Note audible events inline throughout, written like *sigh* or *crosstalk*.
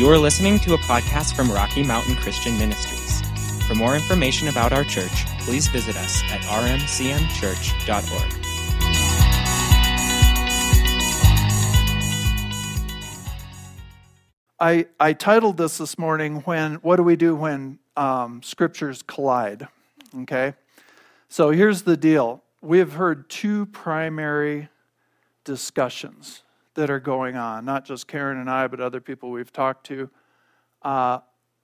You are listening to a podcast from Rocky Mountain Christian Ministries. For more information about our church, please visit us at rmcmchurch.org. I, I titled this this morning when what do we do when um, scriptures collide okay so here's the deal we have heard two primary discussions that are going on not just karen and i but other people we've talked to uh,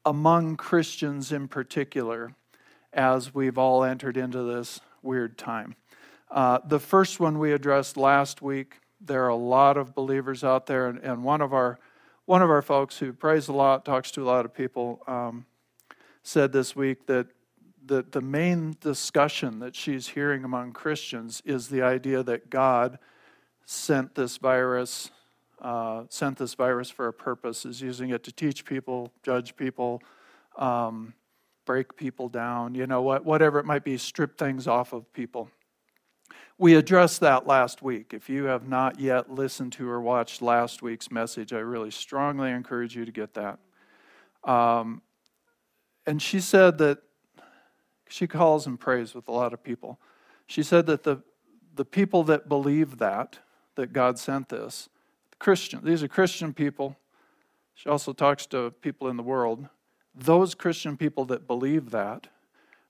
among christians in particular as we've all entered into this weird time. Uh, the first one we addressed last week there are a lot of believers out there and, and one of our one of our folks who prays a lot, talks to a lot of people, um, said this week that the, the main discussion that she's hearing among Christians is the idea that God sent this virus, uh, sent this virus for a purpose, is using it to teach people, judge people, um, break people down, you know, what, whatever it might be, strip things off of people. We addressed that last week. If you have not yet listened to or watched last week's message, I really strongly encourage you to get that. Um, and she said that she calls and prays with a lot of people. She said that the, the people that believe that, that God sent this, Christian, these are Christian people. She also talks to people in the world. Those Christian people that believe that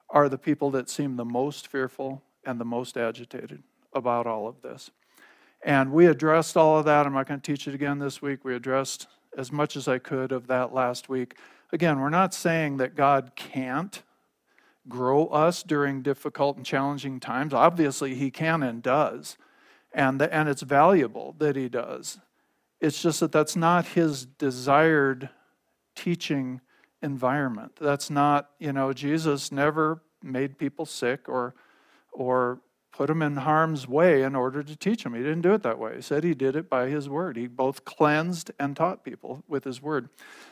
are the people that seem the most fearful and the most agitated about all of this. And we addressed all of that. I'm not going to teach it again this week. We addressed as much as I could of that last week. Again, we're not saying that God can't grow us during difficult and challenging times. Obviously, He can and does. And, the, and it's valuable that He does. It's just that that's not His desired teaching environment. That's not, you know, Jesus never made people sick or or put them in harm's way in order to teach them. He didn't do it that way. He said he did it by his word. He both cleansed and taught people with his word.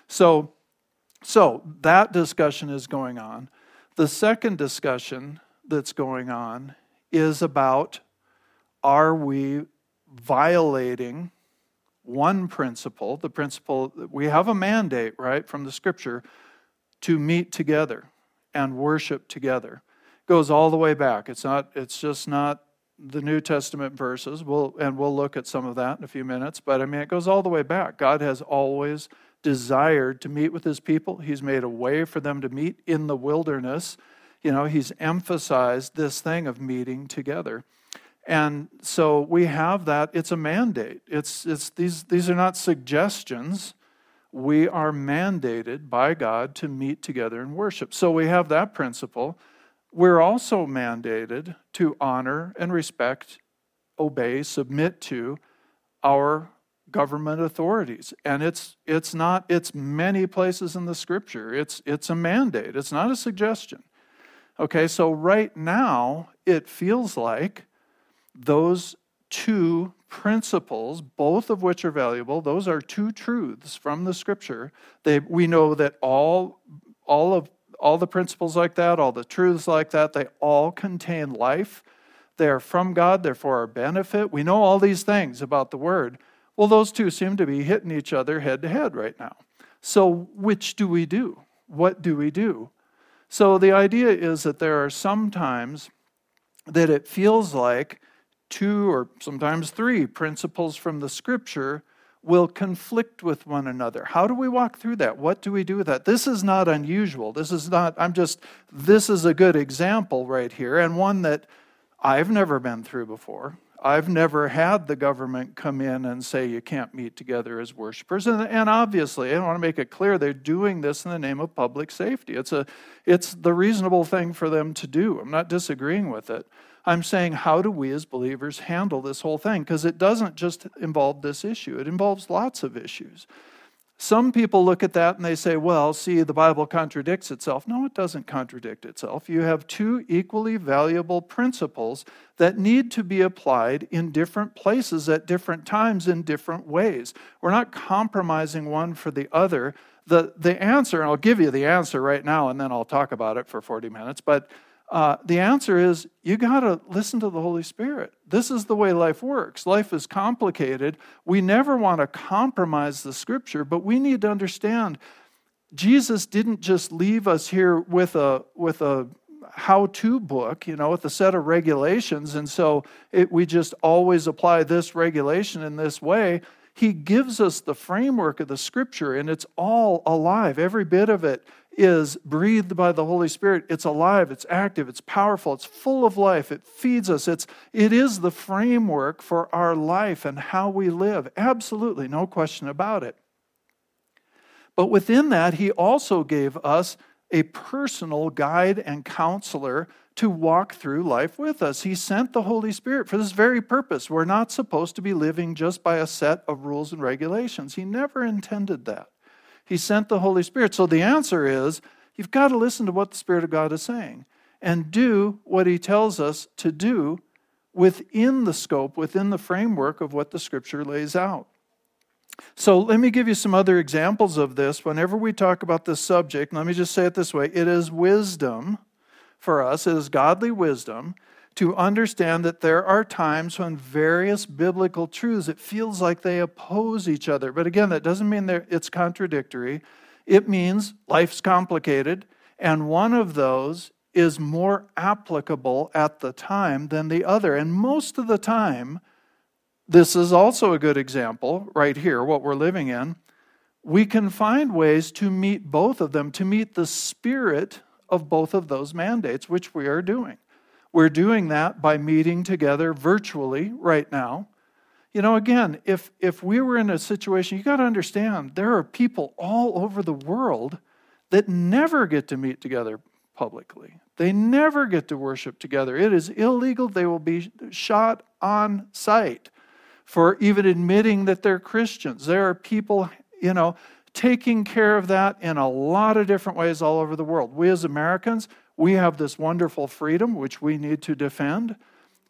So, so that discussion is going on. The second discussion that's going on is about are we violating one principle, the principle that we have a mandate, right, from the scripture to meet together and worship together goes all the way back. It's not. It's just not the New Testament verses. We'll and we'll look at some of that in a few minutes. But I mean, it goes all the way back. God has always desired to meet with His people. He's made a way for them to meet in the wilderness. You know, He's emphasized this thing of meeting together. And so we have that. It's a mandate. It's, it's these, these are not suggestions. We are mandated by God to meet together and worship. So we have that principle we're also mandated to honor and respect, obey, submit to our government authorities. And it's it's not it's many places in the scripture. It's it's a mandate. It's not a suggestion. Okay, so right now it feels like those two principles, both of which are valuable, those are two truths from the scripture. They, we know that all, all of all the principles like that, all the truths like that, they all contain life. They are from God, they're for our benefit. We know all these things about the Word. Well, those two seem to be hitting each other head to head right now. So, which do we do? What do we do? So, the idea is that there are some times that it feels like two or sometimes three principles from the Scripture will conflict with one another. How do we walk through that? What do we do with that? This is not unusual. This is not, I'm just, this is a good example right here, and one that I've never been through before. I've never had the government come in and say you can't meet together as worshipers. And, and obviously, I want to make it clear they're doing this in the name of public safety. It's, a, it's the reasonable thing for them to do. I'm not disagreeing with it. I'm saying, how do we as believers handle this whole thing? Because it doesn't just involve this issue, it involves lots of issues. Some people look at that and they say, well, see, the Bible contradicts itself. No, it doesn't contradict itself. You have two equally valuable principles that need to be applied in different places at different times in different ways. We're not compromising one for the other. The, the answer, and I'll give you the answer right now and then I'll talk about it for 40 minutes, but Uh, the answer is you got to listen to the Holy Spirit. This is the way life works. Life is complicated. We never want to compromise the scripture, but we need to understand Jesus didn't just leave us here with a, with a how to book, you know, with a set of regulations. And so it, we just always apply this regulation in this way. He gives us the framework of the scripture, and it's all alive. Every bit of it is breathed by the Holy Spirit. It's alive, it's active, it's powerful, it's full of life, it feeds us. It's, it is the framework for our life and how we live. Absolutely, no question about it. But within that, He also gave us a personal guide and counselor to walk through life with us. He sent the Holy Spirit for this very purpose. We're not supposed to be living just by a set of rules and regulations. He never intended that. He sent the Holy Spirit. So the answer is you've got to listen to what the Spirit of God is saying and do what He tells us to do within the scope, within the framework of what the Scripture lays out. So let me give you some other examples of this. Whenever we talk about this subject, let me just say it this way it is wisdom for us, it is godly wisdom to understand that there are times when various biblical truths, it feels like they oppose each other. But again, that doesn't mean it's contradictory. It means life's complicated, and one of those is more applicable at the time than the other. And most of the time, this is also a good example right here, what we're living in. We can find ways to meet both of them, to meet the spirit of both of those mandates, which we are doing. We're doing that by meeting together virtually right now. You know, again, if, if we were in a situation, you got to understand, there are people all over the world that never get to meet together publicly. They never get to worship together. It is illegal. They will be shot on sight for even admitting that they're Christians. There are people, you know, taking care of that in a lot of different ways all over the world. We as Americans, we have this wonderful freedom, which we need to defend,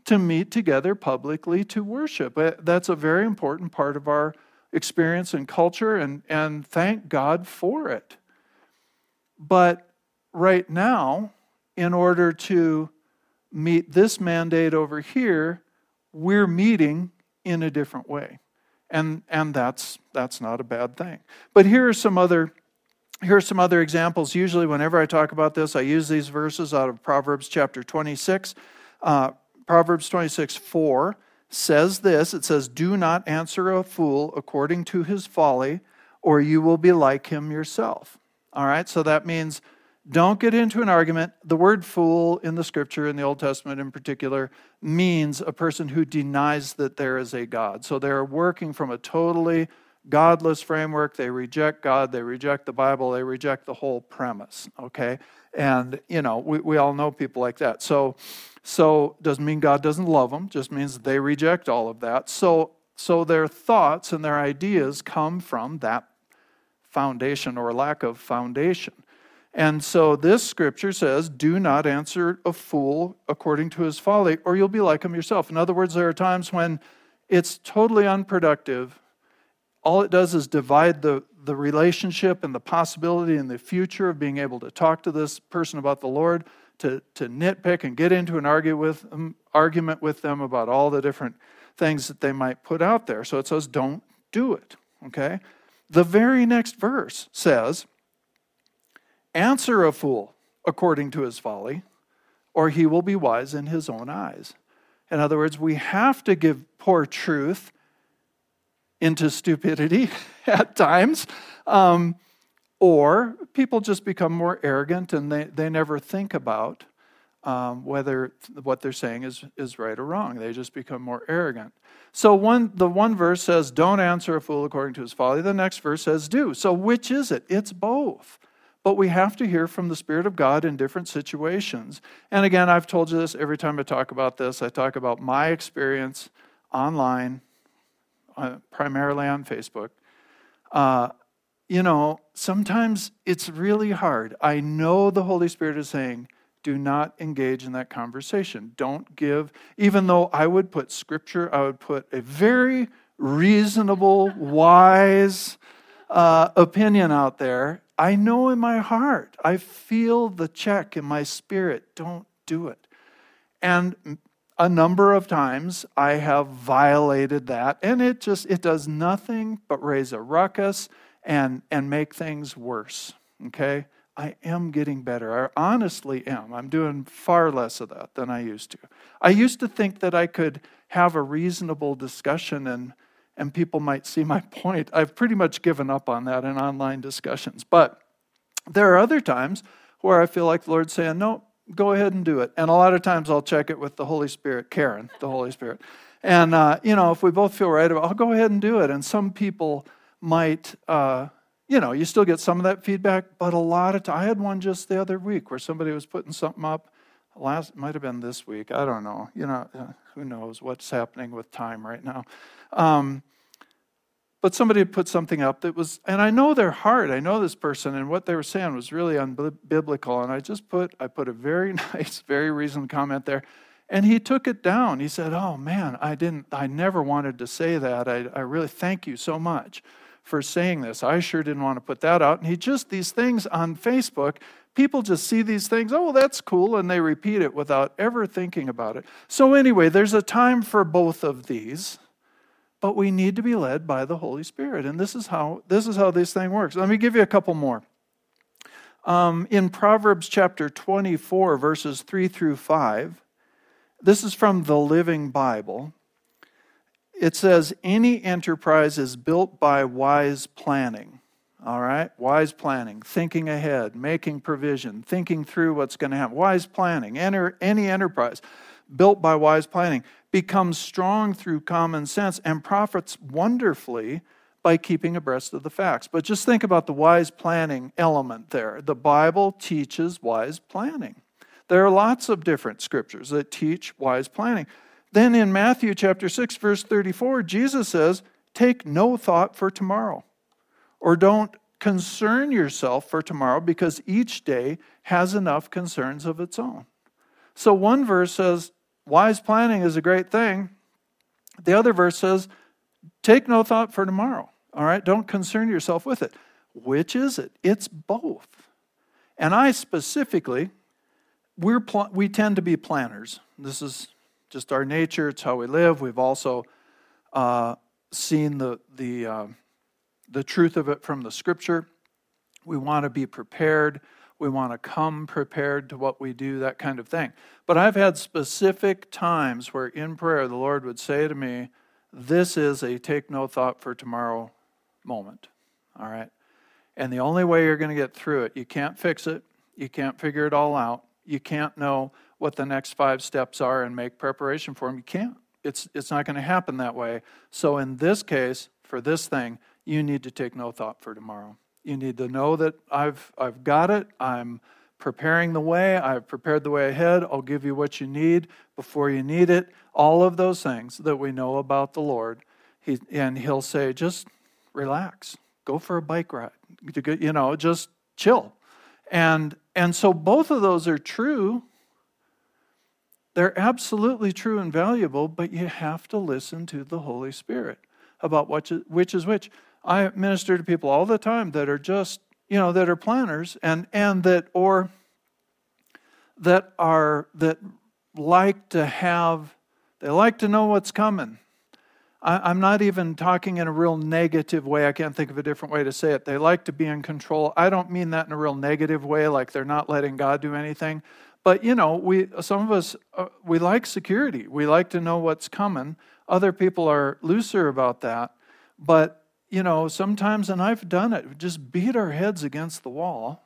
to meet together publicly to worship. Uh, that's a very important part of our experience and culture, and, and thank God for it. But right now, in order to meet this mandate over here, we're meeting in a different way. And, and that's, that's not a bad thing. But here are some other here are some other examples. Usually, whenever I talk about this, I use these verses out of Proverbs chapter 26. Uh, Proverbs 26 4 says this it says, Do not answer a fool according to his folly, or you will be like him yourself. All right, so that means don't get into an argument. The word fool in the scripture, in the Old Testament in particular, means a person who denies that there is a God. So they're working from a totally godless framework. They reject God, they reject the Bible, they reject the whole premise, okay? And, you know, we, we all know people like that. So, so doesn't mean God doesn't love them, just means they reject all of that. So, so their thoughts and their ideas come from that foundation or lack of foundation. And so this scripture says, Do not answer a fool according to his folly, or you'll be like him yourself. In other words, there are times when it's totally unproductive all it does is divide the, the relationship and the possibility in the future of being able to talk to this person about the Lord, to, to nitpick and get into an argue with, um, argument with them about all the different things that they might put out there. So it says, don't do it. Okay? The very next verse says, Answer a fool according to his folly, or he will be wise in his own eyes. In other words, we have to give poor truth into stupidity *laughs* at times. Um, or people just become more arrogant and they, they never think about um, whether what they're saying is, is right or wrong. They just become more arrogant. So one, the one verse says, Don't answer a fool according to his folly. The next verse says, Do. So which is it? It's both. But we have to hear from the Spirit of God in different situations. And again, I've told you this every time I talk about this. I talk about my experience online uh, primarily on Facebook. Uh, you know, sometimes it's really hard. I know the Holy Spirit is saying, do not engage in that conversation. Don't give, even though I would put scripture, I would put a very reasonable, wise uh, opinion out there. I know in my heart, I feel the check in my spirit. Don't do it. And a number of times I have violated that, and it just it does nothing but raise a ruckus and and make things worse. Okay? I am getting better. I honestly am. I'm doing far less of that than I used to. I used to think that I could have a reasonable discussion and and people might see my point. I've pretty much given up on that in online discussions. But there are other times where I feel like the Lord's saying, no, go ahead and do it. And a lot of times I'll check it with the Holy Spirit, Karen, the Holy Spirit. And, uh, you know, if we both feel right about I'll go ahead and do it. And some people might, uh, you know, you still get some of that feedback, but a lot of times, I had one just the other week where somebody was putting something up last might have been this week i don't know you know uh, who knows what's happening with time right now um, but somebody put something up that was and i know their heart i know this person and what they were saying was really unbiblical and i just put i put a very *laughs* nice very reasoned comment there and he took it down. He said oh man i didn't i never wanted to say that. I, I really thank you so much for saying this. I sure didn't want to put that out. And he just these things on facebook people just see these things, oh, that's cool, and they repeat it without ever thinking about it. So, anyway, there's a time for both of these, but we need to be led by the Holy Spirit. And this is how this, is how this thing works. Let me give you a couple more. Um, in Proverbs chapter 24, verses 3 through 5, this is from the Living Bible. It says, Any enterprise is built by wise planning. All right? Wise planning, thinking ahead, making provision, thinking through what's going to happen. Wise planning. Enter, any enterprise built by wise planning becomes strong through common sense and profits wonderfully by keeping abreast of the facts. But just think about the wise planning element there. The Bible teaches wise planning. There are lots of different scriptures that teach wise planning. Then in Matthew chapter 6 verse 34, Jesus says, "Take no thought for tomorrow." Or don't concern yourself for tomorrow because each day has enough concerns of its own. So one verse says, wise planning is a great thing. The other verse says, take no thought for tomorrow. All right, don't concern yourself with it. Which is it? It's both. And I specifically, we're pl- we tend to be planners. This is just our nature. It's how we live. We've also uh, seen the the uh, the truth of it from the scripture. We want to be prepared. We want to come prepared to what we do, that kind of thing. But I've had specific times where in prayer the Lord would say to me, This is a take no thought for tomorrow moment. All right? And the only way you're going to get through it, you can't fix it, you can't figure it all out, you can't know what the next five steps are and make preparation for them. You can't. It's, it's not going to happen that way. So, in this case, for this thing, you need to take no thought for tomorrow. You need to know that I've, I've got it. I'm preparing the way. I've prepared the way ahead. I'll give you what you need before you need it. All of those things that we know about the Lord. He, and He'll say, just relax. Go for a bike ride. You know, just chill. And, and so both of those are true. They're absolutely true and valuable, but you have to listen to the Holy Spirit about which is, which is which. I minister to people all the time that are just, you know, that are planners and and that or that are that like to have they like to know what's coming. I, am not even talking in a real negative way. I can't think of a different way to say it. They like to be in control. I don't mean that in a real negative way, like they're not letting God do anything. But you know, we some of us uh, we like security. We like to know what's coming. Other people are looser about that. But you know, sometimes, and I've done it, just beat our heads against the wall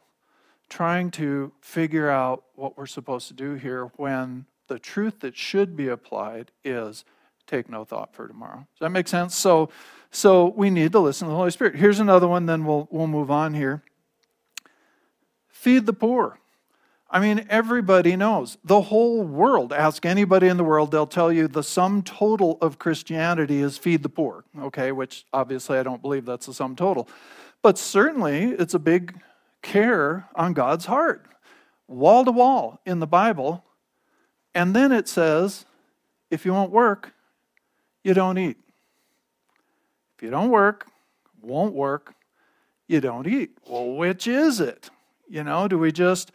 trying to figure out what we're supposed to do here when the truth that should be applied is take no thought for tomorrow. Does that make sense? So, so we need to listen to the Holy Spirit. Here's another one, then we'll, we'll move on here. Feed the poor. I mean, everybody knows. The whole world, ask anybody in the world, they'll tell you the sum total of Christianity is feed the poor, okay, which obviously I don't believe that's the sum total. But certainly it's a big care on God's heart, wall to wall in the Bible. And then it says, if you won't work, you don't eat. If you don't work, won't work, you don't eat. Well, which is it? You know, do we just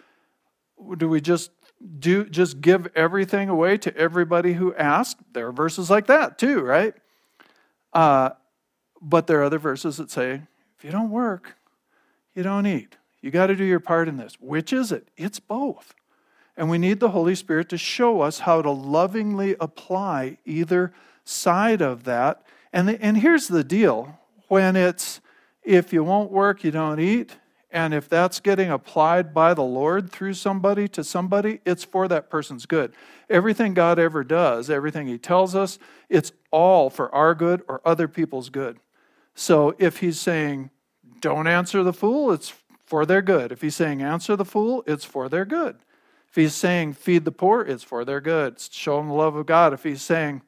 do we just do just give everything away to everybody who asks. There are verses like that too, right? Uh, but there are other verses that say, if you don't work, you don't eat. You got to do your part in this. Which is it? It's both. And we need the Holy Spirit to show us how to lovingly apply either side of that. And, the, and here's the deal when it's if you won't work, you don't eat. And if that's getting applied by the Lord through somebody to somebody, it's for that person's good. Everything God ever does, everything He tells us, it's all for our good or other people's good. So if He's saying, don't answer the fool, it's for their good. If He's saying, answer the fool, it's for their good. If He's saying, feed the poor, it's for their good. show them the love of God. If He's saying,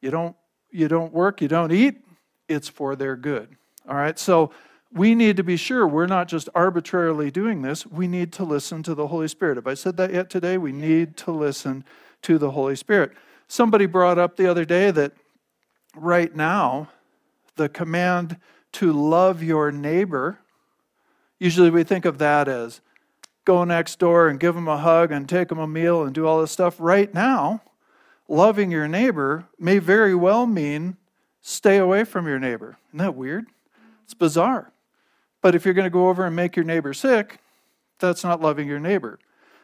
you don't, you don't work, you don't eat, it's for their good. All right, so we need to be sure we're not just arbitrarily doing this. We need to listen to the Holy Spirit. Have I said that yet today? We need to listen to the Holy Spirit. Somebody brought up the other day that right now, the command to love your neighbor, usually we think of that as go next door and give them a hug and take them a meal and do all this stuff. Right now, loving your neighbor may very well mean stay away from your neighbor. Isn't that weird? It's bizarre. But if you're going to go over and make your neighbor sick, that's not loving your neighbor.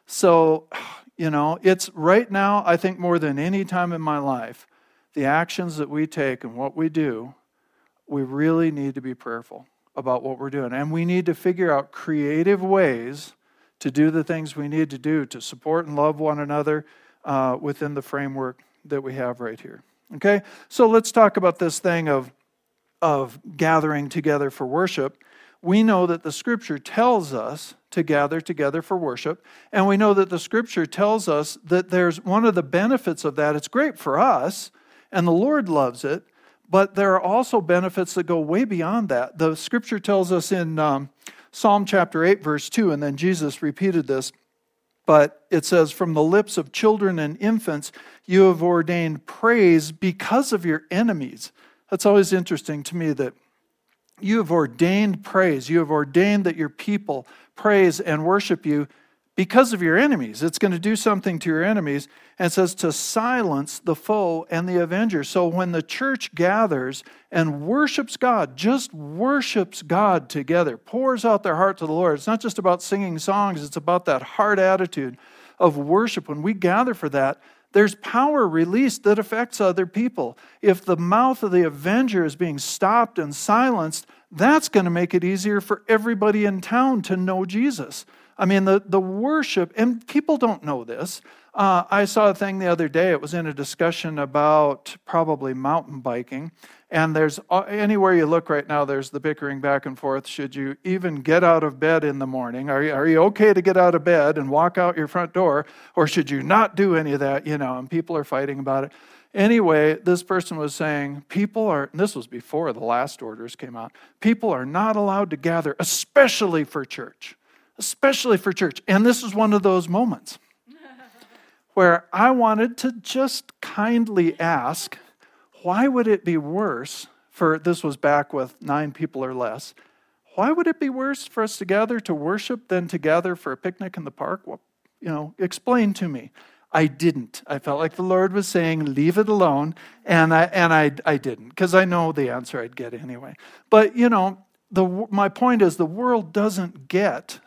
So, you know, it's right now, I think more than any time in my life, the actions that we take and what we do, we really need to be prayerful about what we're doing. And we need to figure out creative ways to do the things we need to do to support and love one another uh, within the framework that we have right here. Okay? So let's talk about this thing of, of gathering together for worship we know that the scripture tells us to gather together for worship. And we know that the scripture tells us that there's one of the benefits of that. It's great for us, and the Lord loves it, but there are also benefits that go way beyond that. The scripture tells us in um, Psalm chapter 8, verse 2, and then Jesus repeated this, but it says, From the lips of children and infants, you have ordained praise because of your enemies. That's always interesting to me that you have ordained praise. You have ordained that your people praise and worship you because of your enemies. It's going to do something to your enemies. And it says to silence the foe and the avenger. So when the church gathers and worships God, just worships God together, pours out their heart to the Lord, it's not just about singing songs, it's about that heart attitude of worship. When we gather for that, there's power released that affects other people. If the mouth of the avenger is being stopped and silenced, that's going to make it easier for everybody in town to know Jesus. I mean, the, the worship, and people don't know this. Uh, I saw a thing the other day, it was in a discussion about probably mountain biking. And there's uh, anywhere you look right now, there's the bickering back and forth. Should you even get out of bed in the morning? Are you, are you okay to get out of bed and walk out your front door? Or should you not do any of that? You know, and people are fighting about it. Anyway, this person was saying people are, this was before the last orders came out, people are not allowed to gather, especially for church. Especially for church. And this is one of those moments where I wanted to just kindly ask why would it be worse for this was back with nine people or less? Why would it be worse for us to gather to worship than to gather for a picnic in the park? Well, you know, explain to me. I didn't. I felt like the Lord was saying, leave it alone. And I, and I, I didn't, because I know the answer I'd get anyway. But, you know, the, my point is the world doesn't get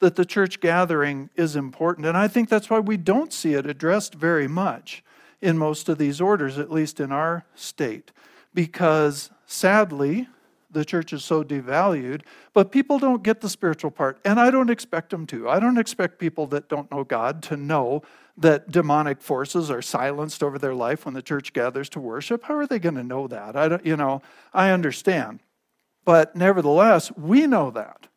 that the church gathering is important. And I think that's why we don't see it addressed very much in most of these orders, at least in our state, because sadly, the church is so devalued, but people don't get the spiritual part, and I don't expect them to. I don't expect people that don't know God to know that demonic forces are silenced over their life when the church gathers to worship. How are they going to know that? I don't, you know, I understand. But nevertheless, we know that.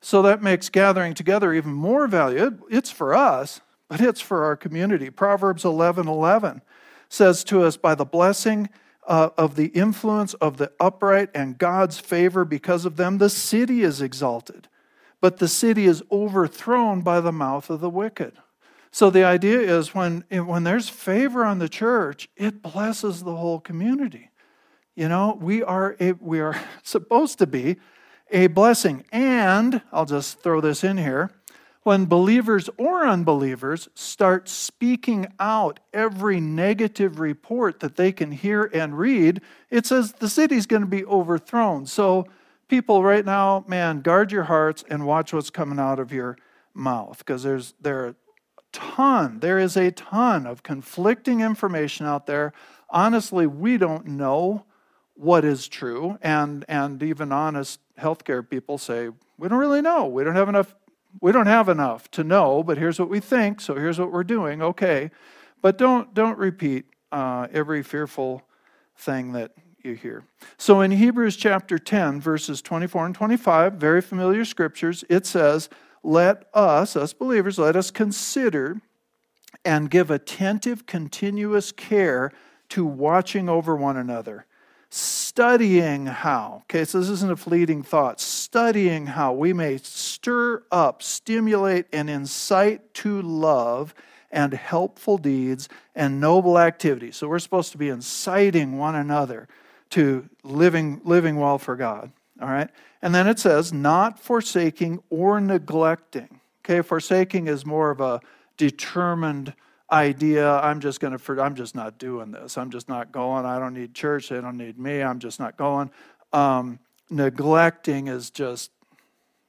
So that makes gathering together even more valuable. It's for us, but it's for our community. Proverbs 11 11 says to us, By the blessing uh, of the influence of the upright and God's favor because of them, the city is exalted, but the city is overthrown by the mouth of the wicked. So the idea is when, when there's favor on the church, it blesses the whole community. You know, we are, a, we are *laughs* supposed to be a blessing. And I'll just throw this in here when believers or unbelievers start speaking out every negative report that they can hear and read, it says the city's going to be overthrown. So, people right now, man, guard your hearts and watch what's coming out of your mouth because there's there are a ton, there is a ton of conflicting information out there. Honestly, we don't know what is true, and and even honest healthcare people say we don't really know. We don't have enough we don't have enough to know, but here's what we think, so here's what we're doing. Okay. But don't, don't repeat uh, every fearful thing that you hear. So in Hebrews chapter 10, verses 24 and 25, very familiar scriptures, it says, Let us, us believers, let us consider and give attentive, continuous care to watching over one another studying how, okay, so this isn't a fleeting thought, studying how we may stir up, stimulate, and incite to love and helpful deeds and noble activities. So we're supposed to be inciting one another to living, living well for God. All right? And then it says, not forsaking or neglecting. Okay, forsaking is more of a determined idea i'm just going to i'm just not doing this. I'm just not going. I don't need church. They don't need me. I'm just not going. Um, neglecting is just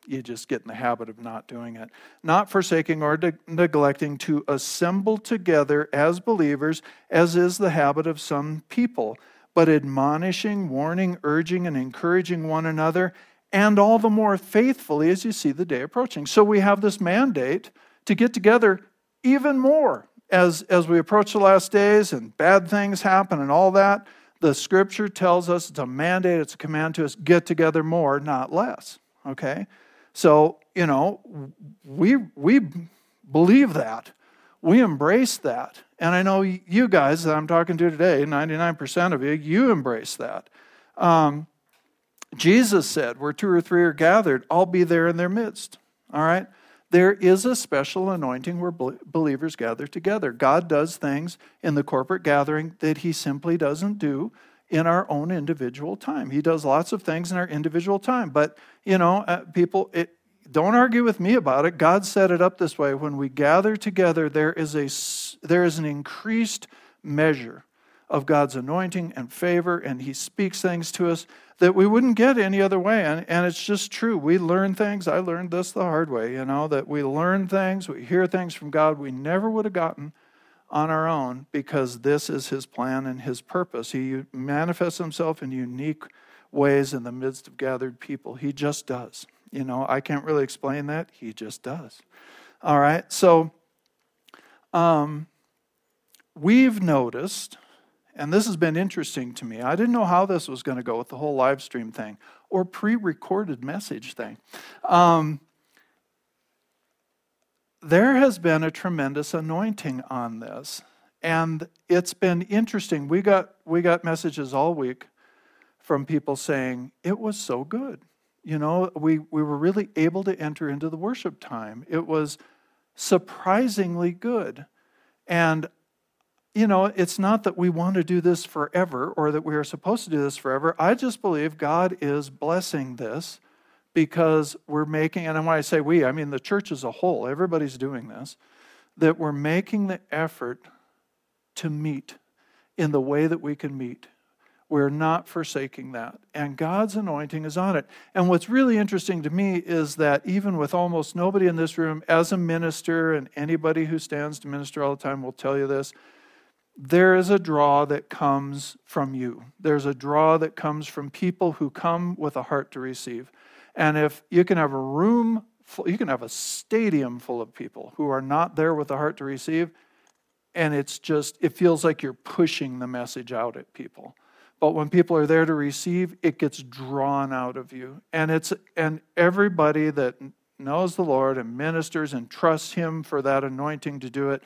you just get in the habit of not doing it. Not forsaking or de- neglecting to assemble together as believers as is the habit of some people but admonishing warning urging and encouraging one another and all the more faithfully as you see the day approaching. So we have this mandate to get together even more as, as we approach the last days and bad things happen and all that, the scripture tells us it's a mandate, it's a command to us get together more, not less. Okay? So, you know, we, we believe that. We embrace that. And I know you guys that I'm talking to today, 99% of you, you embrace that. Um, Jesus said, Where two or three are gathered, I'll be there in their midst. All right? There is a special anointing where believers gather together. God does things in the corporate gathering that He simply doesn't do in our own individual time. He does lots of things in our individual time. But, you know, uh, people, it, don't argue with me about it. God set it up this way. When we gather together, there is, a, there is an increased measure of God's anointing and favor, and He speaks things to us that we wouldn't get any other way. And, and it's just true. We learn things. I learned this the hard way, you know, that we learn things, we hear things from God we never would have gotten on our own because this is His plan and His purpose. He manifests Himself in unique ways in the midst of gathered people. He just does. You know, I can't really explain that. He just does. All right. So, um, we've noticed and this has been interesting to me. I didn't know how this was going to go with the whole live stream thing or pre recorded message thing. Um, there has been a tremendous anointing on this. And it's been interesting. We got, we got messages all week from people saying, it was so good. You know, we, we were really able to enter into the worship time. It was surprisingly good. And you know, it's not that we want to do this forever or that we are supposed to do this forever. I just believe God is blessing this because we're making, and when I say we, I mean the church as a whole, everybody's doing this, that we're making the effort to meet in the way that we can meet. We're not forsaking that. And God's anointing is on it. And what's really interesting to me is that even with almost nobody in this room, as a minister, and anybody who stands to minister all the time will tell you this, there is a draw that comes from you. There's a draw that comes from people who come with a heart to receive. And if you can have a room, full, you can have a stadium full of people who are not there with a heart to receive, and it's just, it feels like you're pushing the message out at people. But when people are there to receive, it gets drawn out of you. And it's and everybody that knows the Lord and ministers and trusts him for that anointing to do it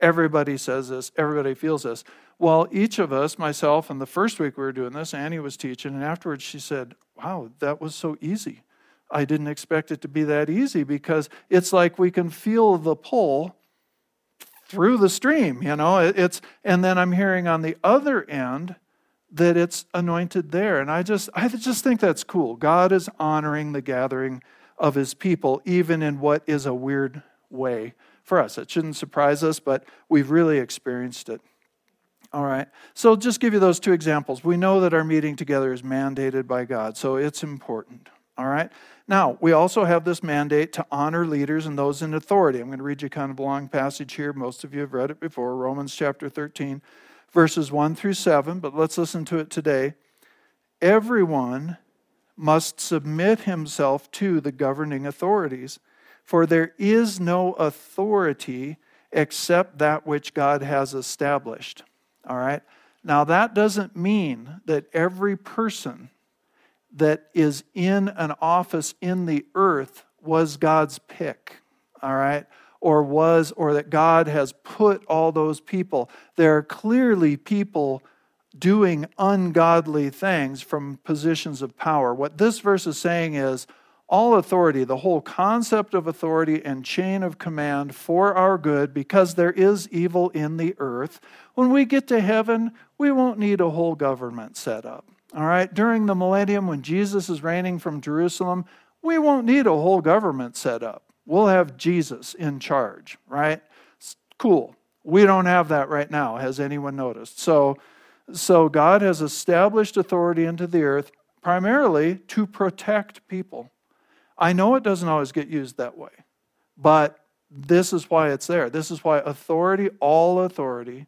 Everybody says this, everybody feels this. Well, each of us, myself, and the first week we were doing this, Annie was teaching, and afterwards she said, Wow, that was so easy. I didn't expect it to be that easy because it's like we can feel the pull through the stream, you know. It's and then I'm hearing on the other end that it's anointed there. And I just I just think that's cool. God is honoring the gathering of his people, even in what is a weird way for us. It shouldn't surprise us, but we've really experienced it. All right. So just give you those two examples. We know that our meeting together is mandated by God, so it's important. All right. Now, we also have this mandate to honor leaders and those in authority. I'm going to read you kind of a long passage here. Most of you have read it before Romans chapter 13, verses 1 through 7, but let's listen to it today. Everyone must submit himself to the governing authorities, for there is no authority except that which God has established. All right? Now, that doesn't mean that every person that is in an office in the earth was God's pick, all right? Or was, or that God has put all those people. There are clearly people doing ungodly things from positions of power. What this verse is saying is all authority, the whole concept of authority and chain of command for our good, because there is evil in the earth. When we get to heaven, we won't need a whole government set up. All right, during the millennium, when Jesus is reigning from Jerusalem, we won't need a whole government set up. We'll have Jesus in charge, right? Cool. We don't have that right now. Has anyone noticed? So, so God has established authority into the earth primarily to protect people. I know it doesn't always get used that way, but this is why it's there. This is why authority, all authority,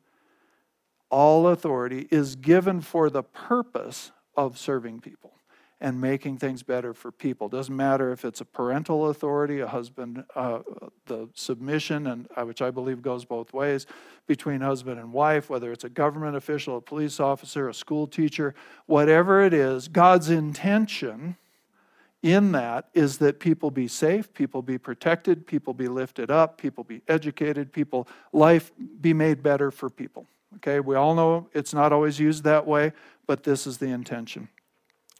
all authority is given for the purpose of serving people and making things better for people. Doesn't matter if it's a parental authority, a husband, uh, the submission, and uh, which I believe goes both ways between husband and wife, whether it's a government official, a police officer, a school teacher, whatever it is, God's intention in that is that people be safe, people be protected, people be lifted up, people be educated, people life be made better for people. Okay, we all know it's not always used that way, but this is the intention.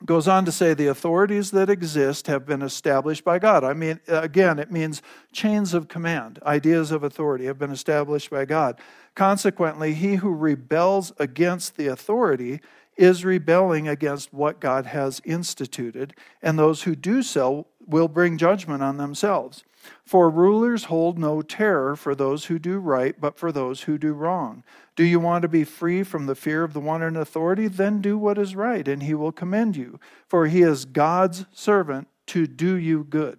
Goes on to say the authorities that exist have been established by God. I mean, again, it means chains of command, ideas of authority have been established by God. Consequently, he who rebels against the authority is rebelling against what God has instituted, and those who do so will bring judgment on themselves. For rulers hold no terror for those who do right, but for those who do wrong. Do you want to be free from the fear of the one in authority? Then do what is right, and he will commend you. For he is God's servant to do you good.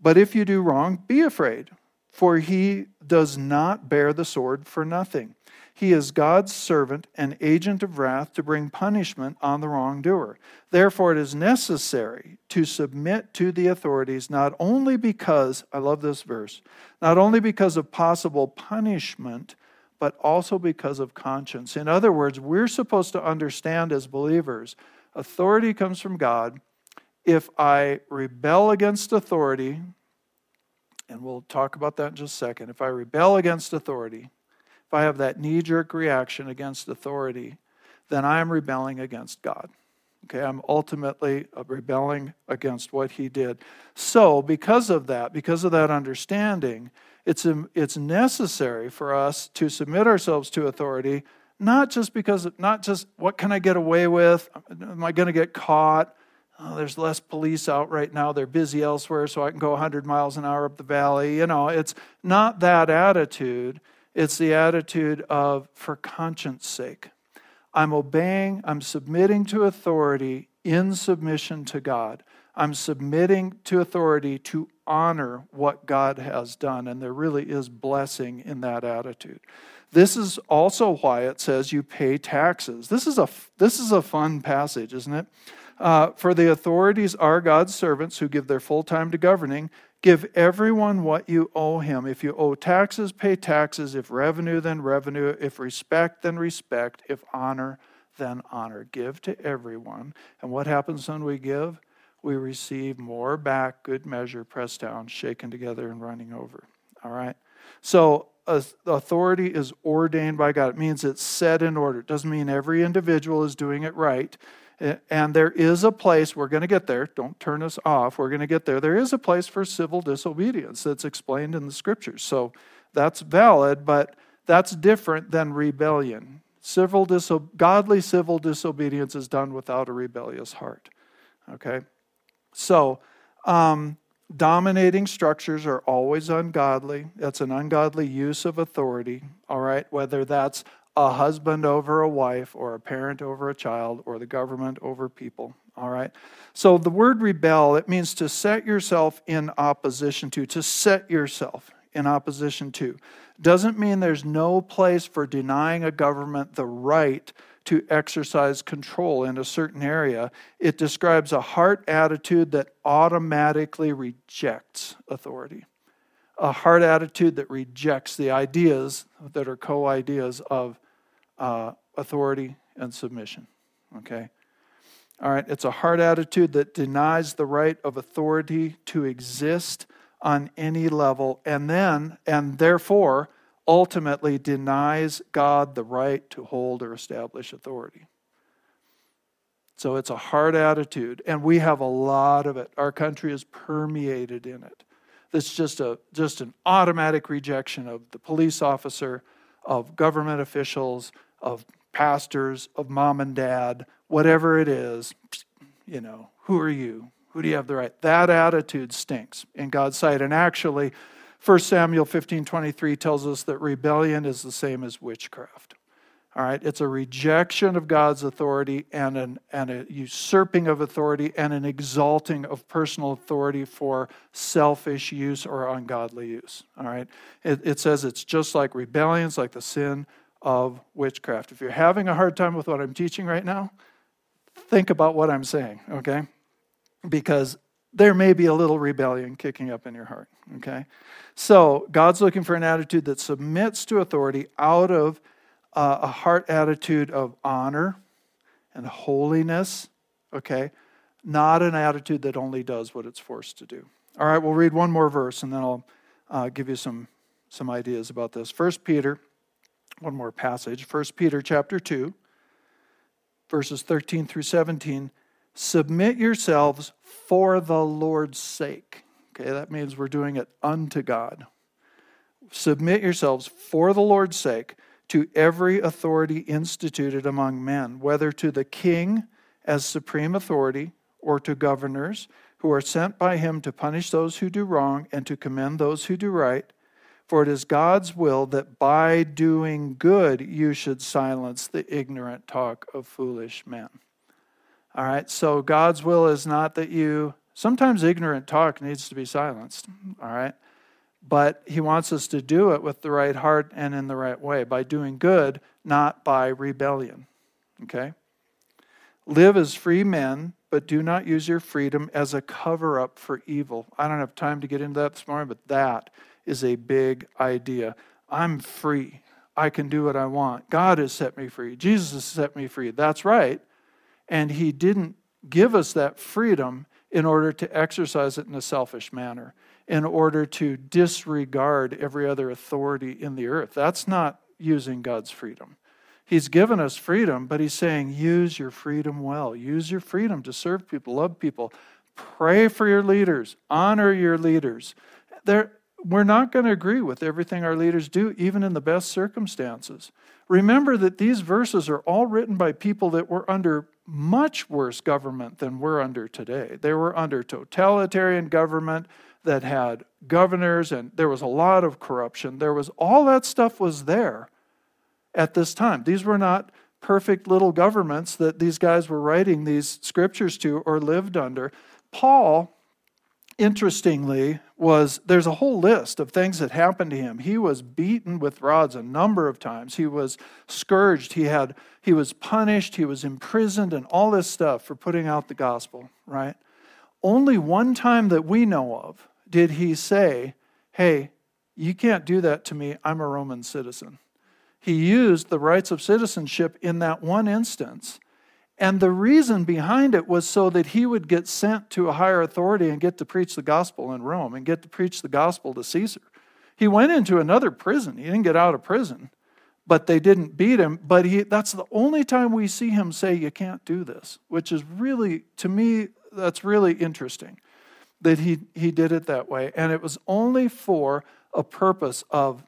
But if you do wrong, be afraid, for he does not bear the sword for nothing. He is God's servant, and agent of wrath to bring punishment on the wrongdoer. Therefore, it is necessary to submit to the authorities not only because, I love this verse, not only because of possible punishment, but also because of conscience. In other words, we're supposed to understand as believers authority comes from God. If I rebel against authority, and we'll talk about that in just a second, if I rebel against authority, if I have that knee jerk reaction against authority, then I am rebelling against God. Okay, I'm ultimately rebelling against what he did. So, because of that, because of that understanding, it's, it's necessary for us to submit ourselves to authority, not just because, not just what can I get away with? Am I going to get caught? Oh, there's less police out right now. They're busy elsewhere, so I can go 100 miles an hour up the valley. You know, it's not that attitude. It's the attitude of, for conscience sake. I'm obeying, I'm submitting to authority in submission to God. I'm submitting to authority to honor what God has done, and there really is blessing in that attitude. This is also why it says you pay taxes. This is a, this is a fun passage, isn't it? Uh, For the authorities are God's servants who give their full time to governing. Give everyone what you owe him. If you owe taxes, pay taxes. If revenue, then revenue. If respect, then respect. If honor, then honor. Give to everyone. And what happens when we give? we receive more back, good measure, pressed down, shaken together, and running over. All right? So, authority is ordained by God. It means it's set in order. It doesn't mean every individual is doing it right. And there is a place, we're going to get there. Don't turn us off. We're going to get there. There is a place for civil disobedience that's explained in the scriptures. So, that's valid, but that's different than rebellion. Civil diso- godly civil disobedience is done without a rebellious heart. Okay? So, um, Dominating structures are always ungodly. That's an ungodly use of authority, all right? Whether that's a husband over a wife, or a parent over a child, or the government over people, all right? So the word rebel, it means to set yourself in opposition to, to set yourself in opposition to. Doesn't mean there's no place for denying a government the right to exercise control in a certain area. It describes a heart attitude that automatically rejects authority, a heart attitude that rejects the ideas that are co ideas of uh, authority and submission. Okay? All right, it's a hard attitude that denies the right of authority to exist on any level and then, and therefore, ultimately denies God the right to hold or establish authority. So it's a hard attitude, and we have a lot of it. Our country is permeated in it. It's just a just an automatic rejection of the police officer, of government officials, of pastors, of mom and dad, whatever it is. You know, who are you? Who do you have the right? That attitude stinks in God's sight. And actually, 1 Samuel 15 23 tells us that rebellion is the same as witchcraft. All right, it's a rejection of God's authority and, an, and a usurping of authority and an exalting of personal authority for selfish use or ungodly use. All right, it, it says it's just like rebellions, like the sin of witchcraft. If you're having a hard time with what I'm teaching right now, think about what I'm saying, okay? Because there may be a little rebellion kicking up in your heart, okay? So, God's looking for an attitude that submits to authority out of uh, a heart attitude of honor and holiness, okay? Not an attitude that only does what it's forced to do. All right, we'll read one more verse and then I'll uh, give you some, some ideas about this. First Peter, one more passage. First Peter chapter 2, verses 13 through 17. Submit yourselves for the Lord's sake Okay, that means we're doing it unto God. Submit yourselves for the Lord's sake to every authority instituted among men, whether to the king as supreme authority or to governors who are sent by him to punish those who do wrong and to commend those who do right. For it is God's will that by doing good you should silence the ignorant talk of foolish men. All right, so God's will is not that you Sometimes ignorant talk needs to be silenced, all right? But he wants us to do it with the right heart and in the right way, by doing good, not by rebellion, okay? Live as free men, but do not use your freedom as a cover up for evil. I don't have time to get into that this morning, but that is a big idea. I'm free. I can do what I want. God has set me free. Jesus has set me free. That's right. And He didn't give us that freedom in order to exercise it in a selfish manner, in order to disregard every other authority in the earth. That's not using God's freedom. He's given us freedom, but He's saying, use your freedom well. Use your freedom to serve people, love people, pray for your leaders, honor your leaders. They're, we're not going to agree with everything our leaders do, even in the best circumstances. Remember that these verses are all written by people that were under much worse government than we're under today. They were under totalitarian government that had governors and there was a lot of corruption. There was all that stuff was there at this time. These were not perfect little governments that these guys were writing these scriptures to or lived under. Paul interestingly was there's a whole list of things that happened to him. He was beaten with rods a number of times. He was scourged. He had he was punished. He was imprisoned and all this stuff for putting out the gospel right? Only one time that we know of did he say hey you can't do that to me. I'm a roman citizen. He used the rights of citizenship in that one instance and the reason behind it was so that he would get sent to a higher authority and get to preach the gospel in Rome and get to preach the gospel to Caesar. He went into another prison. He didn't get out of prison, but they didn't beat him. But he, that's the only time we see him say, You can't do this, which is really, to me, that's really interesting that he, he did it that way. And it was only for a purpose of,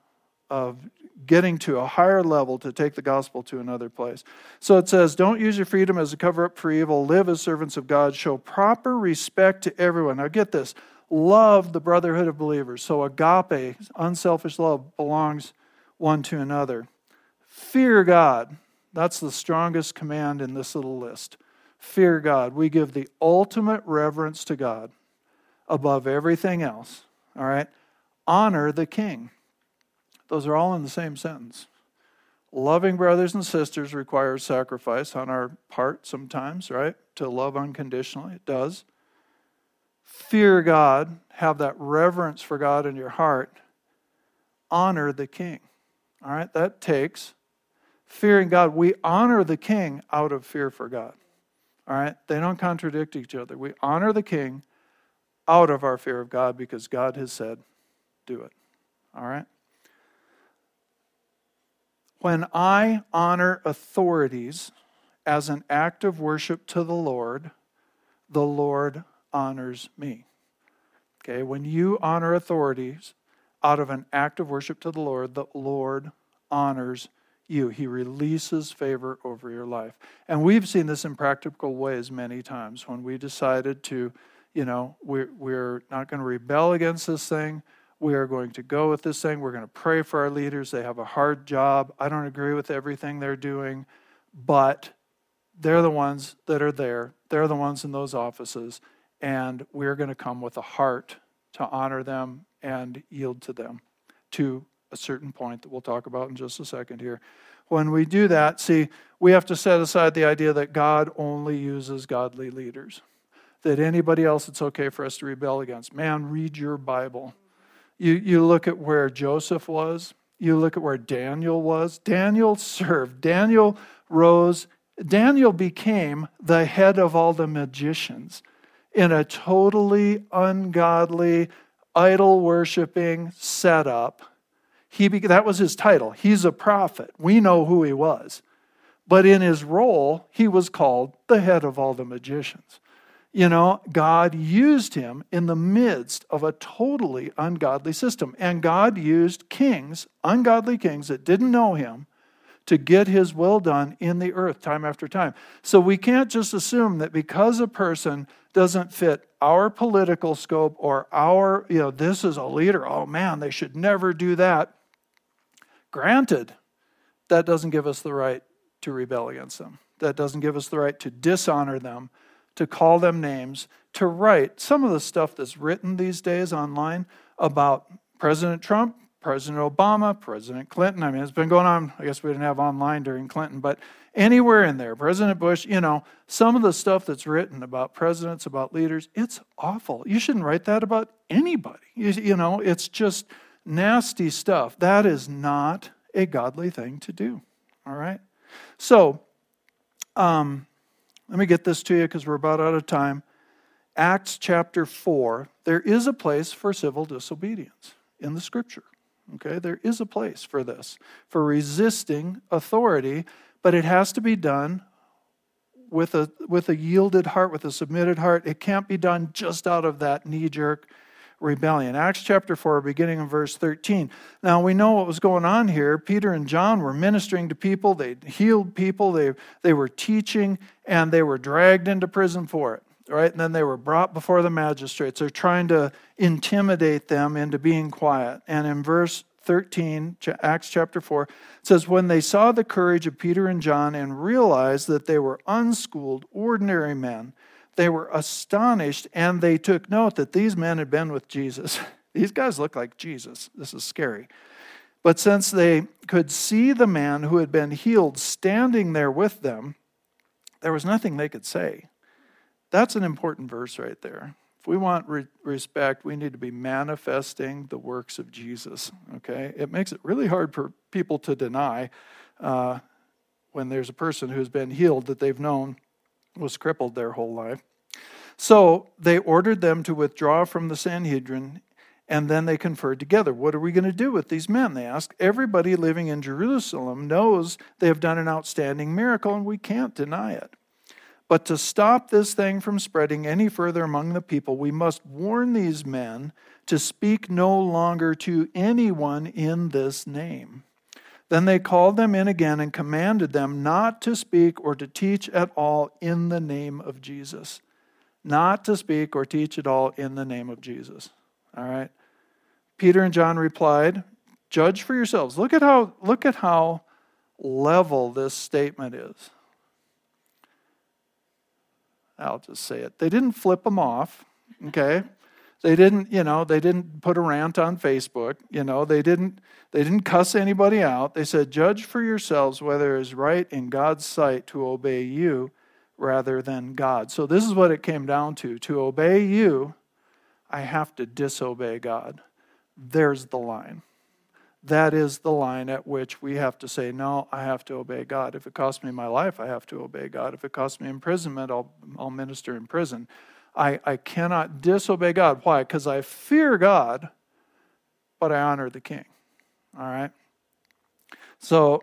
of getting to a higher level to take the gospel to another place. So it says, Don't use your freedom as a cover up for evil. Live as servants of God. Show proper respect to everyone. Now get this love the brotherhood of believers. So, agape, unselfish love, belongs one to another. Fear God. That's the strongest command in this little list. Fear God. We give the ultimate reverence to God above everything else. All right? Honor the king. Those are all in the same sentence. Loving brothers and sisters requires sacrifice on our part sometimes, right? To love unconditionally, it does. Fear God, have that reverence for God in your heart. Honor the king. All right, that takes fearing God. We honor the king out of fear for God. All right, they don't contradict each other. We honor the king out of our fear of God because God has said, do it. All right? When I honor authorities as an act of worship to the Lord, the Lord honors me. Okay, when you honor authorities out of an act of worship to the Lord, the Lord honors you. He releases favor over your life. And we've seen this in practical ways many times when we decided to, you know, we're, we're not going to rebel against this thing. We are going to go with this thing. We're going to pray for our leaders. They have a hard job. I don't agree with everything they're doing, but they're the ones that are there. They're the ones in those offices. And we're going to come with a heart to honor them and yield to them to a certain point that we'll talk about in just a second here. When we do that, see, we have to set aside the idea that God only uses godly leaders, that anybody else it's okay for us to rebel against. Man, read your Bible. You, you look at where Joseph was, you look at where Daniel was. Daniel served, Daniel rose, Daniel became the head of all the magicians in a totally ungodly, idol worshiping setup. He that was his title. He's a prophet. We know who he was. But in his role, he was called the head of all the magicians. You know, God used him in the midst of a totally ungodly system. And God used kings, ungodly kings that didn't know him, to get his will done in the earth time after time. So we can't just assume that because a person doesn't fit our political scope or our, you know, this is a leader, oh man, they should never do that. Granted, that doesn't give us the right to rebel against them. That doesn't give us the right to dishonor them to call them names, to write some of the stuff that's written these days online about President Trump, President Obama, President Clinton. I mean, it's been going on, I guess we didn't have online during Clinton, but anywhere in there, President Bush, you know, some of the stuff that's written about presidents, about leaders, it's awful. You shouldn't write that about anybody. You, you know, it's just nasty stuff. That is not a godly thing to do. All right? So, um, let me get this to you because we're about out of time. Acts chapter 4, there is a place for civil disobedience in the scripture. Okay, there is a place for this, for resisting authority, but it has to be done with a, with a yielded heart, with a submitted heart. It can't be done just out of that knee jerk rebellion. Acts chapter 4, beginning in verse 13. Now we know what was going on here. Peter and John were ministering to people, they healed people, they, they were teaching, and they were dragged into prison for it. Right? And then they were brought before the magistrates. They're trying to intimidate them into being quiet. And in verse 13, Acts chapter 4, it says, When they saw the courage of Peter and John and realized that they were unschooled, ordinary men, they were astonished and they took note that these men had been with Jesus. *laughs* These guys look like Jesus. This is scary. But since they could see the man who had been healed standing there with them, there was nothing they could say. That's an important verse right there. If we want re- respect, we need to be manifesting the works of Jesus. Okay? It makes it really hard for people to deny uh, when there's a person who's been healed that they've known was crippled their whole life. So they ordered them to withdraw from the Sanhedrin, and then they conferred together. What are we going to do with these men? They asked. Everybody living in Jerusalem knows they have done an outstanding miracle, and we can't deny it. But to stop this thing from spreading any further among the people, we must warn these men to speak no longer to anyone in this name. Then they called them in again and commanded them not to speak or to teach at all in the name of Jesus. not to speak or teach at all in the name of Jesus. All right? Peter and John replied, Judge for yourselves. Look at how, look at how level this statement is. I'll just say it. They didn't flip them off, okay? They didn't, you know, they didn't put a rant on Facebook, you know, they didn't they didn't cuss anybody out. They said, "Judge for yourselves whether it is right in God's sight to obey you rather than God." So this is what it came down to. To obey you, I have to disobey God. There's the line that is the line at which we have to say, no, I have to obey God. If it costs me my life, I have to obey God. If it costs me imprisonment, I'll, I'll minister in prison. I, I cannot disobey God. Why? Because I fear God, but I honor the king. All right? So,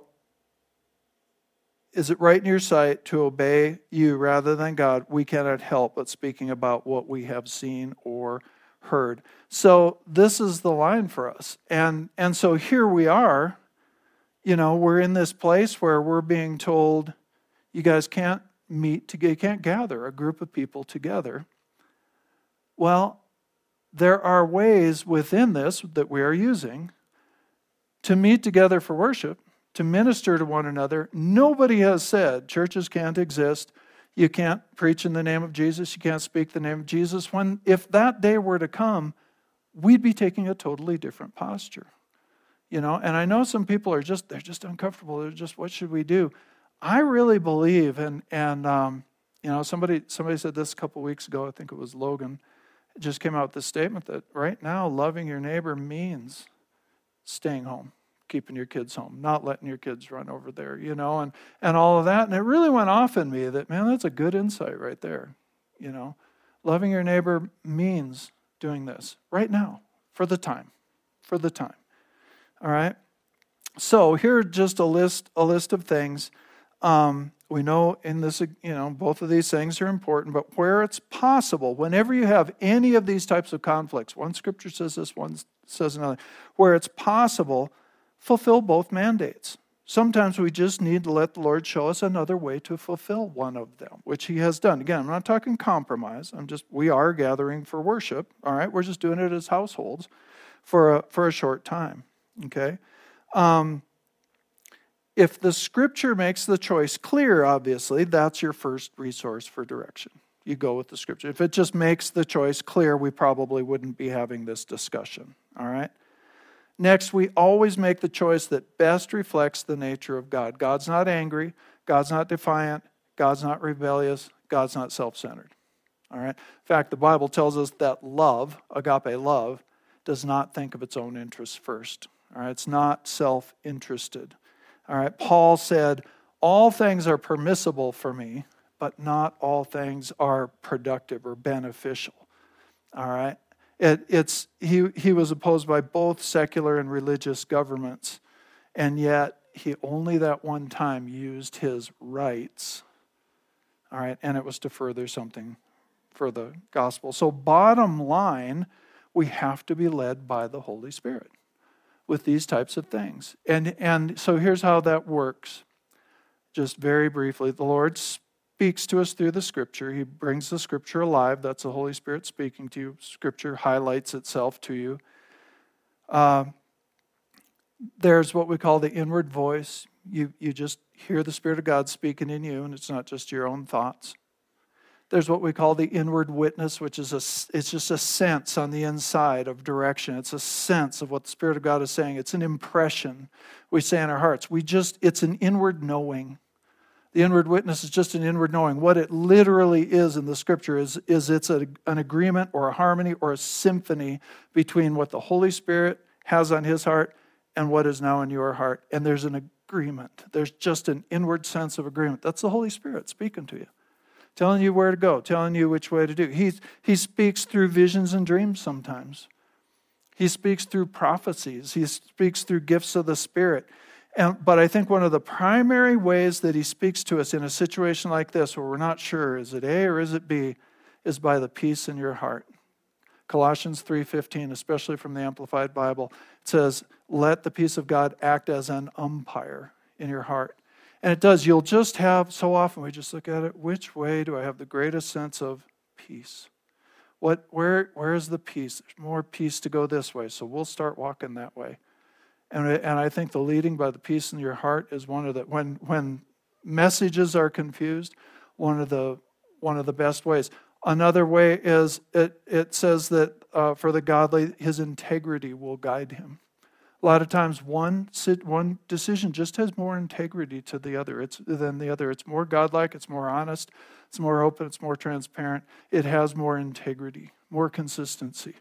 is it right in your sight to obey you rather than God? We cannot help but speaking about what we have seen or heard. So this is the line for us. And and so here we are, you know, we're in this place where we're being told you guys can't meet together, you can't gather a group of people together. Well, there are ways within this that we are using to meet together for worship, to minister to one another. Nobody has said churches can't exist you can't preach in the name of Jesus. You can't speak the name of Jesus. When, if that day were to come, we'd be taking a totally different posture. You know, and I know some people are just, they're just uncomfortable. They're just, what should we do? I really believe, and, and um, you know, somebody, somebody said this a couple weeks ago, I think it was Logan, just came out this statement that right now, loving your neighbor means staying home keeping your kids home, not letting your kids run over there, you know, and, and all of that. And it really went off in me that, man, that's a good insight right there. You know, loving your neighbor means doing this right now for the time, for the time. All right. So here are just a list, a list of things. Um, we know in this, you know, both of these things are important, but where it's possible, whenever you have any of these types of conflicts, one scripture says this, one says another, where it's possible, fulfill both mandates. Sometimes we just need to let the Lord show us another way to fulfill one of them, which He has done. Again, I'm not talking compromise. I'm just, we are gathering for worship, all right? We're just doing it as households for a, for a short time, okay? Um, if the scripture makes the choice clear, obviously, that's your first resource for direction. You go with the scripture. If it just makes the choice clear, we probably wouldn't be having this discussion, all right? Next, we always make the choice that best reflects the nature of God. God's not angry, God's not defiant, God's not rebellious, God's not self centered. All right? In fact, the Bible tells us that love, agape love, does not think of its own interests first. All right? It's not self interested. All right? Paul said, All things are permissible for me, but not all things are productive or beneficial. All right? It, it's, he, he was opposed by both secular and religious governments, and yet he only that one time used his rights. All right, and it was to further something for the gospel. So, bottom line, we have to be led by the Holy Spirit with these types of things. And, and so here's how that works. Just very briefly, the Lord speaks to us through the scripture. He brings the scripture alive. That's the Holy Spirit speaking to you. Scripture highlights itself to you. Uh, there's what we call the inward voice. You, you just hear the Spirit of God speaking in you, and it's not just your own thoughts. There's what we call the inward witness, which is a, it's just a sense on the inside of direction. It's a sense of what the Spirit of God is saying. It's an impression we say in our hearts. We just, it's an inward knowing. The inward witness is just an inward knowing. What it literally is in the scripture is, is it's a, an agreement or a harmony or a symphony between what the Holy Spirit has on his heart and what is now in your heart. And there's an agreement. There's just an inward sense of agreement. That's the Holy Spirit speaking to you, telling you where to go, telling you which way to do. He, he speaks through visions and dreams sometimes. He speaks through prophecies. He speaks through gifts of the Spirit. And, but I think one of the primary ways that he speaks to us in a situation like this, where we're not sure is it A or is it B, is by the peace in your heart. Colossians 3:15, especially from the Amplified Bible, says, "Let the peace of God act as an umpire in your heart." And it does. You'll just have so often we just look at it, which way do I have the greatest sense of peace. What, where, where is the peace? There's more peace to go this way, so we'll start walking that way. And, and I think the leading by the peace in your heart is one of the, when, when messages are confused, one of the, one of the best ways. Another way is it, it says that uh, for the godly, his integrity will guide him. A lot of times, one, one decision just has more integrity to the other it's, than the other. It's more godlike, it's more honest, it's more open, it's more transparent. It has more integrity, more consistency.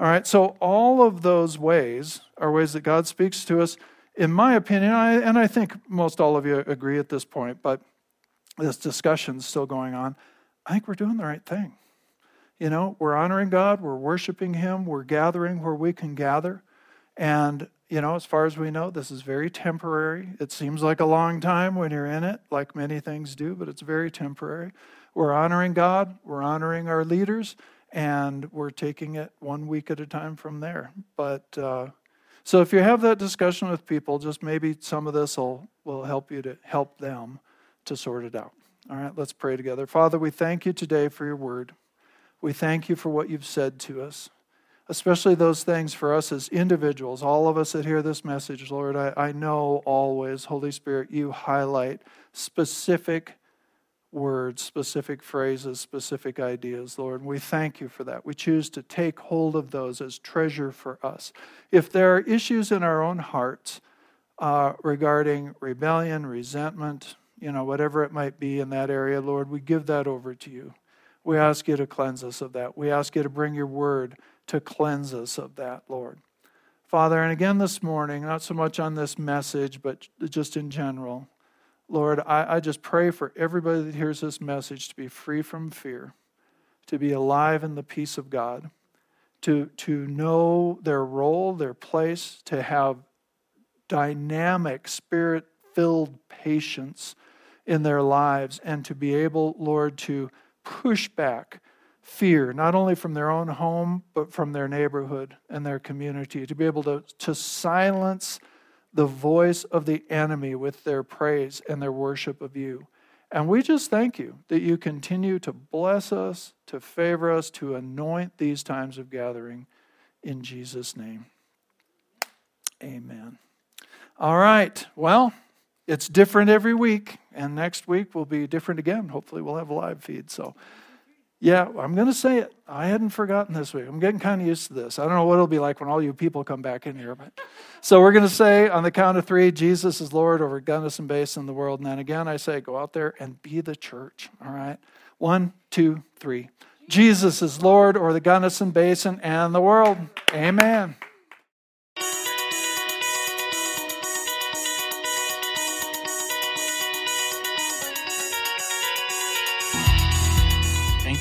All right, so all of those ways are ways that God speaks to us. In my opinion, I, and I think most all of you agree at this point, but this discussion's still going on. I think we're doing the right thing. You know, we're honoring God, we're worshiping Him, we're gathering where we can gather. And you know, as far as we know, this is very temporary. It seems like a long time when you're in it, like many things do, but it's very temporary. We're honoring God, we're honoring our leaders, and we're taking it one week at a time from there. But uh, so if you have that discussion with people, just maybe some of this will, will help you to help them to sort it out. All right, let's pray together. Father, we thank you today for your word. We thank you for what you've said to us especially those things for us as individuals, all of us that hear this message, Lord, I, I know always, Holy Spirit, you highlight specific words, specific phrases, specific ideas, Lord. And We thank you for that. We choose to take hold of those as treasure for us. If there are issues in our own hearts uh, regarding rebellion, resentment, you know, whatever it might be in that area, Lord, we give that over to you. We ask you to cleanse us of that. We ask you to bring your word to cleanse us of that, Lord. Father, and again this morning, not so much on this message, but just in general, Lord, I, I just pray for everybody that hears this message to be free from fear, to be alive in the peace of God, to, to know their role, their place, to have dynamic, spirit filled patience in their lives, and to be able, Lord, to push back fear, not only from their own home, but from their neighborhood and their community, to be able to, to silence the voice of the enemy with their praise and their worship of you. And we just thank you that you continue to bless us, to favor us, to anoint these times of gathering in Jesus' name. Amen. All right. Well, it's different every week, and next week will be different again. Hopefully, we'll have a live feed. So, yeah, I'm going to say it. I hadn't forgotten this week. I'm getting kind of used to this. I don't know what it'll be like when all you people come back in here. But so we're going to say on the count of three, Jesus is Lord over Gunnison Basin in the world. And then again, I say, go out there and be the church. All right. One, two, three. Jesus is Lord over the Gunnison Basin and the world. Amen.